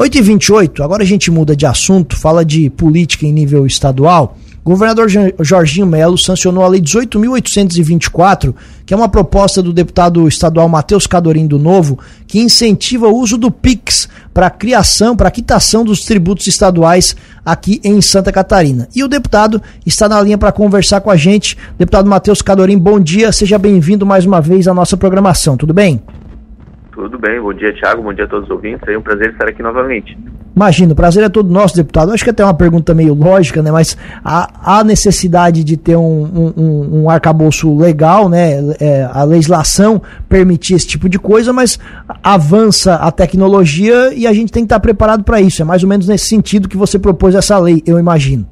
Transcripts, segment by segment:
8h28, agora a gente muda de assunto, fala de política em nível estadual. Governador Jorginho Melo sancionou a Lei 18.824, que é uma proposta do deputado estadual Matheus Cadorim do Novo, que incentiva o uso do PIX para a criação, para a quitação dos tributos estaduais aqui em Santa Catarina. E o deputado está na linha para conversar com a gente. Deputado Matheus Cadorim, bom dia, seja bem-vindo mais uma vez à nossa programação, tudo bem? Tudo bem, bom dia Tiago, bom dia a todos os ouvintes, é um prazer estar aqui novamente. Imagina, o prazer é todo nosso, deputado. Acho que até uma pergunta meio lógica, né? Mas há, há necessidade de ter um, um, um arcabouço legal, né? É, a legislação permitir esse tipo de coisa, mas avança a tecnologia e a gente tem que estar preparado para isso. É mais ou menos nesse sentido que você propôs essa lei, eu imagino.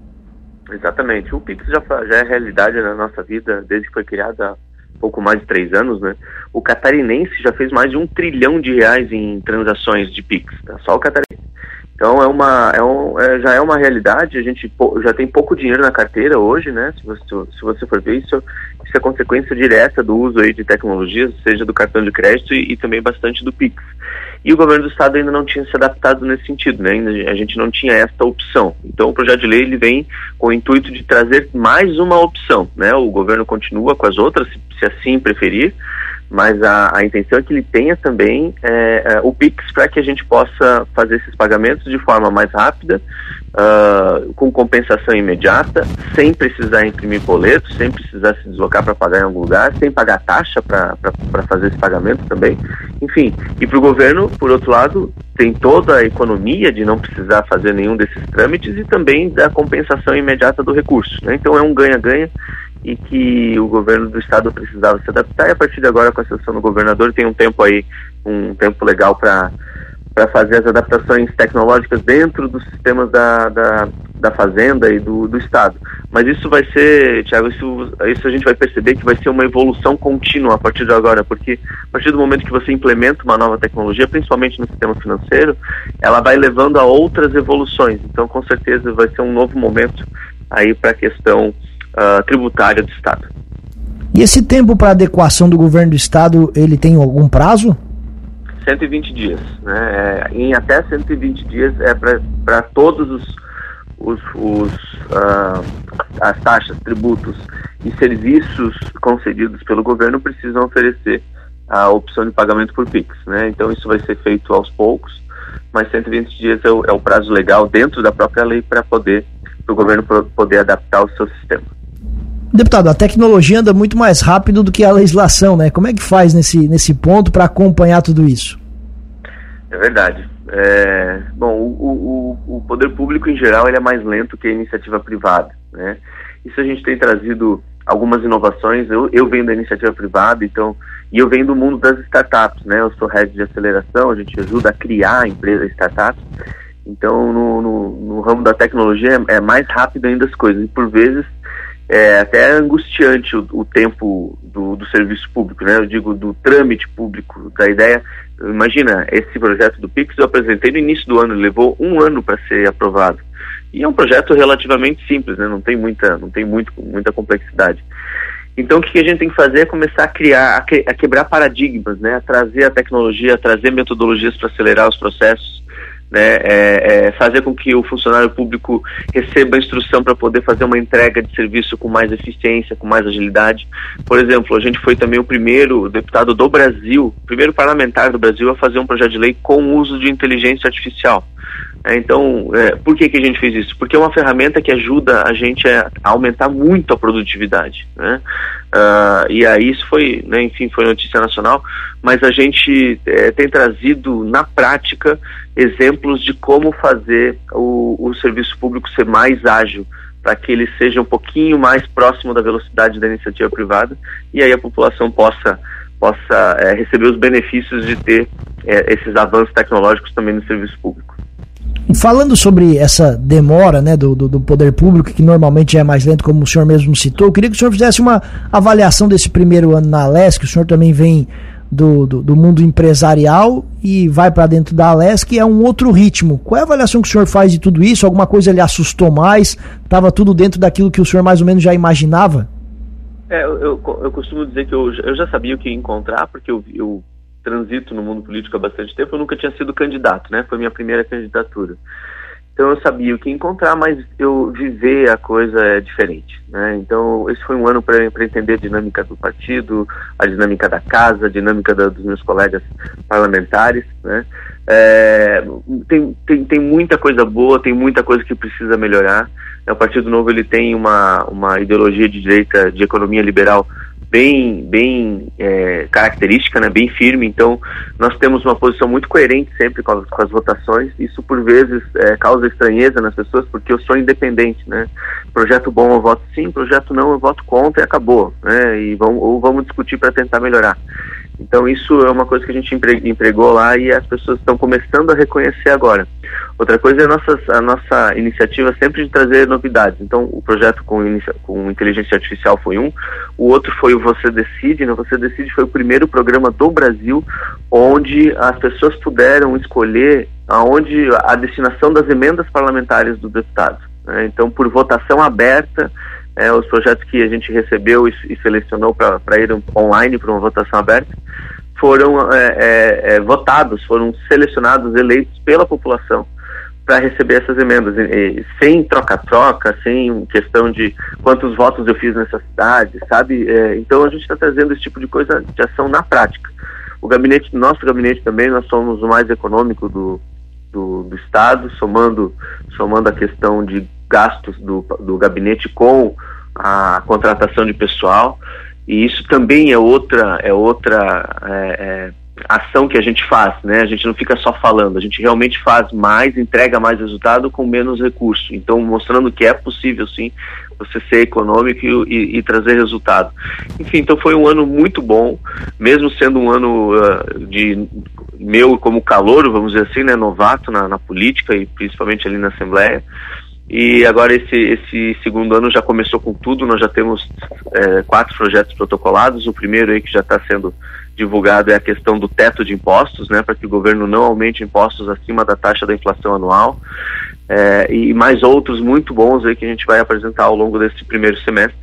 Exatamente. O Pix já, já é realidade na nossa vida desde que foi criada pouco mais de três anos, né? O catarinense já fez mais de um trilhão de reais em transações de Pix, tá? Só o catarinense. Então é uma, é um, é, já é uma realidade, a gente já tem pouco dinheiro na carteira hoje, né? Se você, se você for ver isso, isso é consequência direta do uso aí de tecnologias, seja do cartão de crédito e, e, também bastante do Pix. E o governo do estado ainda não tinha se adaptado nesse sentido, né? a gente não tinha esta opção. Então o projeto de lei ele vem com o intuito de trazer mais uma opção, né? O governo continua com as outras, se, se assim preferir, mas a, a intenção é que ele tenha também é, é, o Pix para que a gente possa fazer esses pagamentos de forma mais rápida, uh, com compensação imediata, sem precisar imprimir boleto, sem precisar se deslocar para pagar em algum lugar, sem pagar taxa para fazer esse pagamento também. Enfim, e para o governo, por outro lado, tem toda a economia de não precisar fazer nenhum desses trâmites e também da compensação imediata do recurso. Né? Então é um ganha-ganha e que o governo do estado precisava se adaptar e a partir de agora com a sessão do governador tem um tempo aí, um tempo legal para para fazer as adaptações tecnológicas dentro dos sistemas da, da, da fazenda e do, do estado. Mas isso vai ser, Tiago, isso, isso a gente vai perceber que vai ser uma evolução contínua a partir de agora, porque a partir do momento que você implementa uma nova tecnologia, principalmente no sistema financeiro, ela vai levando a outras evoluções. Então, com certeza, vai ser um novo momento aí para a questão uh, tributária do Estado. E esse tempo para adequação do governo do Estado, ele tem algum prazo? 120 dias. Né? É, em até 120 dias é para todos os, os, os uh, as taxas, tributos e serviços concedidos pelo governo precisam oferecer a opção de pagamento por PIX. Né? Então isso vai ser feito aos poucos, mas 120 dias é o, é o prazo legal dentro da própria lei para poder o governo poder adaptar o seu sistema. Deputado, a tecnologia anda muito mais rápido do que a legislação, né? Como é que faz nesse, nesse ponto para acompanhar tudo isso? É verdade. É, bom, o, o, o, poder público em geral ele é mais lento que a iniciativa privada, né? Isso a gente tem trazido algumas inovações. Eu, eu venho da iniciativa privada, então, e eu venho do mundo das startups, né? Eu sou head de aceleração, a gente ajuda a criar empresas startups. Então, no, no, no ramo da tecnologia é, é mais rápido ainda as coisas. E por vezes é até angustiante o, o tempo do, do, serviço público, né? Eu digo do trâmite público, da ideia. Imagina, esse projeto do Pix eu apresentei no início do ano, levou um ano para ser aprovado. E é um projeto relativamente simples, né? Não tem muita, não tem muito, muita complexidade. Então, o que a gente tem que fazer é começar a criar, a, a quebrar paradigmas, né? A trazer a tecnologia, a trazer metodologias para acelerar os processos, né, é, é fazer com que o funcionário público receba instrução para poder fazer uma entrega de serviço com mais eficiência, com mais agilidade. Por exemplo, a gente foi também o primeiro deputado do Brasil, primeiro parlamentar do Brasil a fazer um projeto de lei com uso de inteligência artificial. É, então, é, por que, que a gente fez isso? Porque é uma ferramenta que ajuda a gente a, aumentar muito a produtividade. Né? Uh, e aí isso foi, né, enfim, foi notícia nacional, mas a gente é, tem trazido na prática exemplos de como fazer o, o serviço público ser mais ágil, para que ele seja um pouquinho mais próximo da velocidade da iniciativa privada e aí a população possa possa é, receber os benefícios de ter é, esses avanços tecnológicos também no serviço público. Falando sobre essa demora né, do, do, do, poder público, que normalmente é mais lento, como o senhor mesmo citou, eu queria que o senhor fizesse uma avaliação desse primeiro ano na Alesc, o senhor também vem do, do, do mundo empresarial e vai para dentro da Alesc, é um outro ritmo. Qual é a avaliação que o senhor faz de tudo isso? Alguma coisa lhe assustou mais? Estava tudo dentro daquilo que o senhor mais ou menos já imaginava? É, eu, eu, eu costumo dizer que eu, eu já sabia o que encontrar, porque eu, eu transito no mundo político há bastante tempo, eu nunca tinha sido candidato, né? Foi minha primeira candidatura. Então eu sabia o que encontrar, mas eu viver a coisa é diferente, né? Então esse foi um ano para entender a dinâmica do partido, a dinâmica da casa, a dinâmica da, dos meus colegas parlamentares, né? É, tem, tem, tem muita coisa boa, tem muita coisa que precisa melhorar. O Partido Novo ele tem uma, uma ideologia de direita, de economia liberal bem, bem é, característica, né, bem firme. Então, nós temos uma posição muito coerente sempre com as, com as votações. Isso, por vezes, é, causa estranheza nas pessoas, porque eu sou independente. Né? Projeto bom eu voto sim, projeto não eu voto contra e acabou. Né? E vamos, ou vamos discutir para tentar melhorar. Então isso é uma coisa que a gente empregou lá e as pessoas estão começando a reconhecer agora. Outra coisa é a nossa, a nossa iniciativa sempre de trazer novidades. Então o projeto com, com inteligência artificial foi um, o outro foi o Você Decide. Né? Você Decide foi o primeiro programa do Brasil onde as pessoas puderam escolher aonde a destinação das emendas parlamentares do deputado. Né? Então por votação aberta é, os projetos que a gente recebeu e, e selecionou para ir online para uma votação aberta foram é, é, é, votados, foram selecionados, eleitos pela população para receber essas emendas, e, e, sem troca-troca, sem questão de quantos votos eu fiz nessa cidade, sabe? É, então a gente está trazendo esse tipo de coisa de ação na prática. O gabinete, nosso gabinete também, nós somos o mais econômico do, do, do Estado, somando, somando a questão de gastos do, do gabinete com a contratação de pessoal e isso também é outra é outra é, é, ação que a gente faz, né? A gente não fica só falando, a gente realmente faz mais, entrega mais resultado com menos recurso. Então, mostrando que é possível sim você ser econômico e, e, trazer resultado. Enfim, então foi um ano muito bom, mesmo sendo um ano uh, de meu como calor, vamos dizer assim, né, novato na, na política e principalmente ali na Assembleia. E agora esse, esse segundo ano já começou com tudo, nós já temos é, quatro projetos protocolados. O primeiro aí que já está sendo divulgado é a questão do teto de impostos, né, para que o governo não aumente impostos acima da taxa da inflação anual. É, e mais outros muito bons aí que a gente vai apresentar ao longo desse primeiro semestre.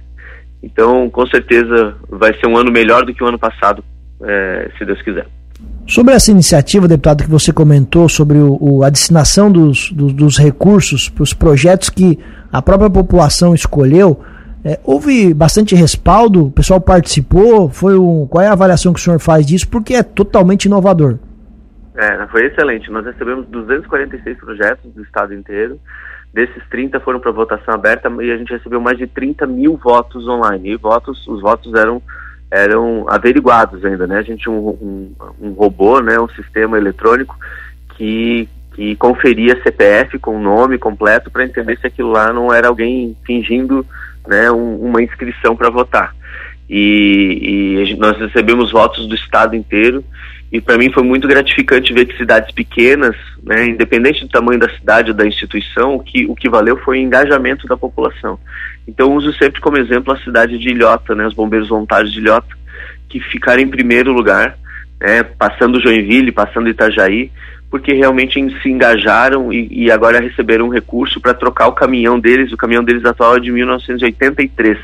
Então, com certeza, vai ser um ano melhor do que o ano passado, é, se Deus quiser. Sobre essa iniciativa, deputado, que você comentou sobre o, o, a destinação dos, dos, dos recursos para os projetos que a própria população escolheu, é, houve bastante respaldo, o pessoal participou, foi um, qual é a avaliação que o senhor faz disso? Porque é totalmente inovador. É, foi excelente. Nós recebemos 246 projetos do estado inteiro. Desses 30 foram para votação aberta e a gente recebeu mais de 30 mil votos online. E votos, os votos eram eram averiguados ainda, né? A gente tinha um, um, um robô, né, um sistema eletrônico que, que conferia CPF com nome completo para entender se aquilo lá não era alguém fingindo né, um, uma inscrição para votar. E, e, nós recebemos votos do estado inteiro e para mim foi muito gratificante ver que cidades pequenas, né, independente do tamanho da cidade ou da instituição, o que, o que valeu foi o engajamento da população. Então uso sempre como exemplo a cidade de Ilhota, né, os bombeiros voluntários de Ilhota, que ficaram em primeiro lugar, né, passando Joinville, passando Itajaí, porque realmente se engajaram e, e agora receberam um recurso para trocar o caminhão deles, o caminhão deles atual é de 1983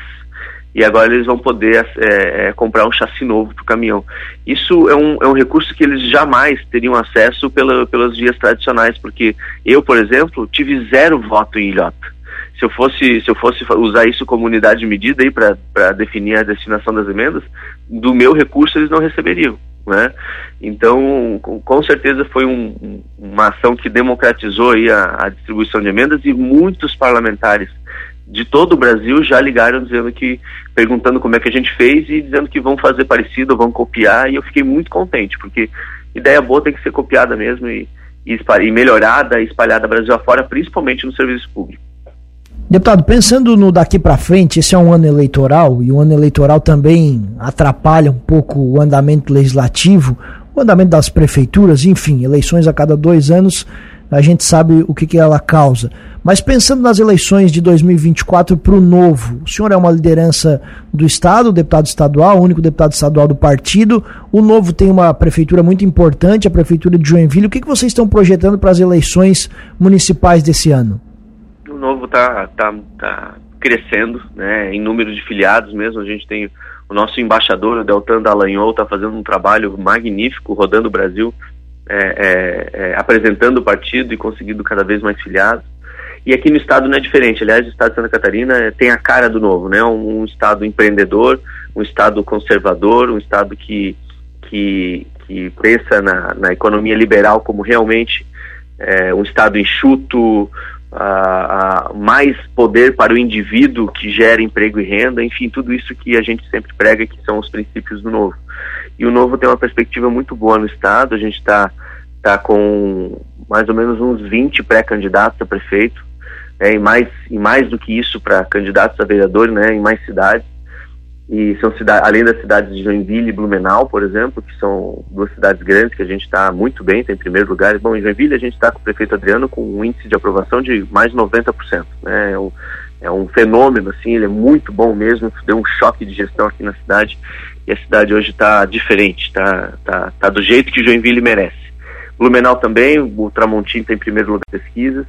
e agora eles vão poder é, é, comprar um chassi novo para o caminhão. Isso é um, é um recurso que eles jamais teriam acesso pela, pelas vias tradicionais, porque eu, por exemplo, tive zero voto em Ilhota. Se eu fosse, se eu fosse usar isso como unidade de medida para definir a destinação das emendas, do meu recurso eles não receberiam. Né? Então, com, certeza foi um, uma ação que democratizou a, a distribuição de emendas e muitos parlamentares de todo o Brasil já ligaram dizendo que perguntando como é que a gente fez e dizendo que vão fazer parecido, vão copiar e eu fiquei muito contente porque ideia boa tem que ser copiada mesmo e, e, e melhorada, espalhada Brasil afora, principalmente no serviço público. Deputado, pensando no daqui para frente, esse é um ano eleitoral e o ano eleitoral também atrapalha um pouco o andamento legislativo, o andamento das prefeituras, enfim, eleições a cada dois anos, a gente sabe o que, que ela causa. Mas pensando nas eleições de 2024 para o novo, o senhor é uma liderança do Estado, deputado estadual, único deputado estadual do partido. O novo tem uma prefeitura muito importante, a prefeitura de Joinville. O que, que vocês estão projetando para as eleições municipais desse ano? O novo está tá, tá crescendo, né, em número de filiados mesmo. A gente tem O nosso embaixador, o Deltan Dallagnol, está fazendo um trabalho magnífico, rodando o Brasil, é, é, é, apresentando o partido e conseguindo cada vez mais filiados. E aqui no estado não é diferente. Aliás, o estado de Santa Catarina tem a cara do novo, né? Um, um estado empreendedor, um estado conservador, um estado que, que, que pensa na, na economia liberal como realmente é, um estado enxuto, a mais poder para o indivíduo que gera emprego e renda, enfim, tudo isso que a gente sempre prega que são os princípios do novo. E o novo tem uma perspectiva muito boa no estado, a gente está tá com mais ou menos uns 20 pré-candidatos a prefeito, né, e, mais, e mais do que isso para candidatos a vereador né, em mais cidades e são cidades, além das cidades de Joinville e Blumenau, por exemplo, que são duas cidades grandes que a gente está muito bem, está em primeiro lugar. Bom, em Joinville a gente está com o prefeito Adriano com um índice de aprovação de mais de 90%. Né? É, um, é um fenômeno, assim, ele é muito bom mesmo, deu um choque de gestão aqui na cidade e a cidade hoje está diferente, está tá, tá do jeito que Joinville merece. Blumenau também, o Tramontim está em primeiro lugar das pesquisas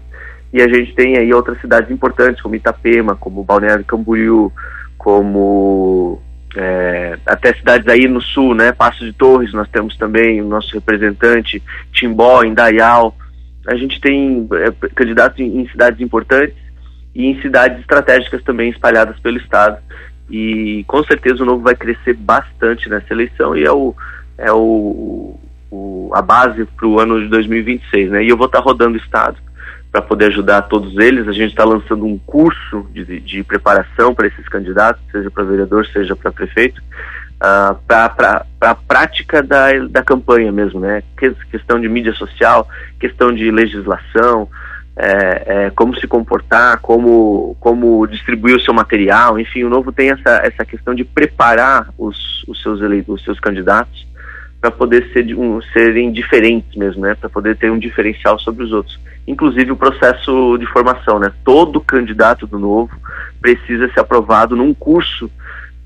e a gente tem aí outras cidades importantes como Itapema, como Balneário Camboriú, como é, até cidades aí no sul, né? Passo de Torres, nós temos também o nosso representante, Timbó, Indaial. A gente tem é, candidatos em, em, cidades importantes e em cidades estratégicas também espalhadas pelo estado. E com certeza o Novo vai crescer bastante nessa eleição e é o, é o, o a base para o ano de 2026, né? E eu vou estar tá rodando o estado para poder ajudar todos eles. A gente está lançando um curso de, de preparação para esses candidatos, seja para vereador, seja para prefeito, uh, para a prática da, da campanha mesmo, né? Que, questão de mídia social, questão de legislação, é, é, como se comportar, como, como distribuir o seu material, enfim, o Novo tem essa, essa questão de preparar os, os, seus, os seus candidatos para poder ser, um, serem diferentes mesmo, né? Para poder ter um diferencial sobre os outros. Inclusive o processo de formação, né? Todo candidato do novo precisa ser aprovado num curso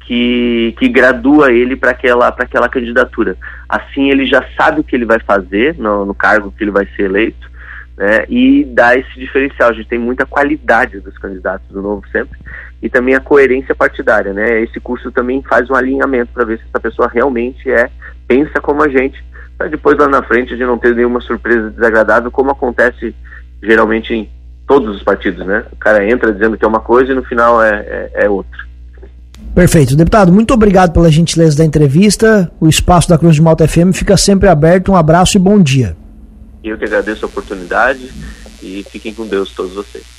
que, que gradua ele para aquela, aquela candidatura. Assim ele já sabe o que ele vai fazer no, no cargo que ele vai ser eleito, né? E dá esse diferencial. A gente tem muita qualidade dos candidatos do novo sempre e também a coerência partidária, né? Esse curso também faz um alinhamento para ver se essa pessoa realmente é pensa como a gente, para depois lá na frente a gente não ter nenhuma surpresa desagradável, como acontece geralmente em todos os partidos, né? O cara entra dizendo que é uma coisa e no final é, é, é outra. Perfeito. Deputado, muito obrigado pela gentileza da entrevista. O espaço da Cruz de Malta FM fica sempre aberto. Um abraço e bom dia. Eu que agradeço a oportunidade e fiquem com Deus todos vocês.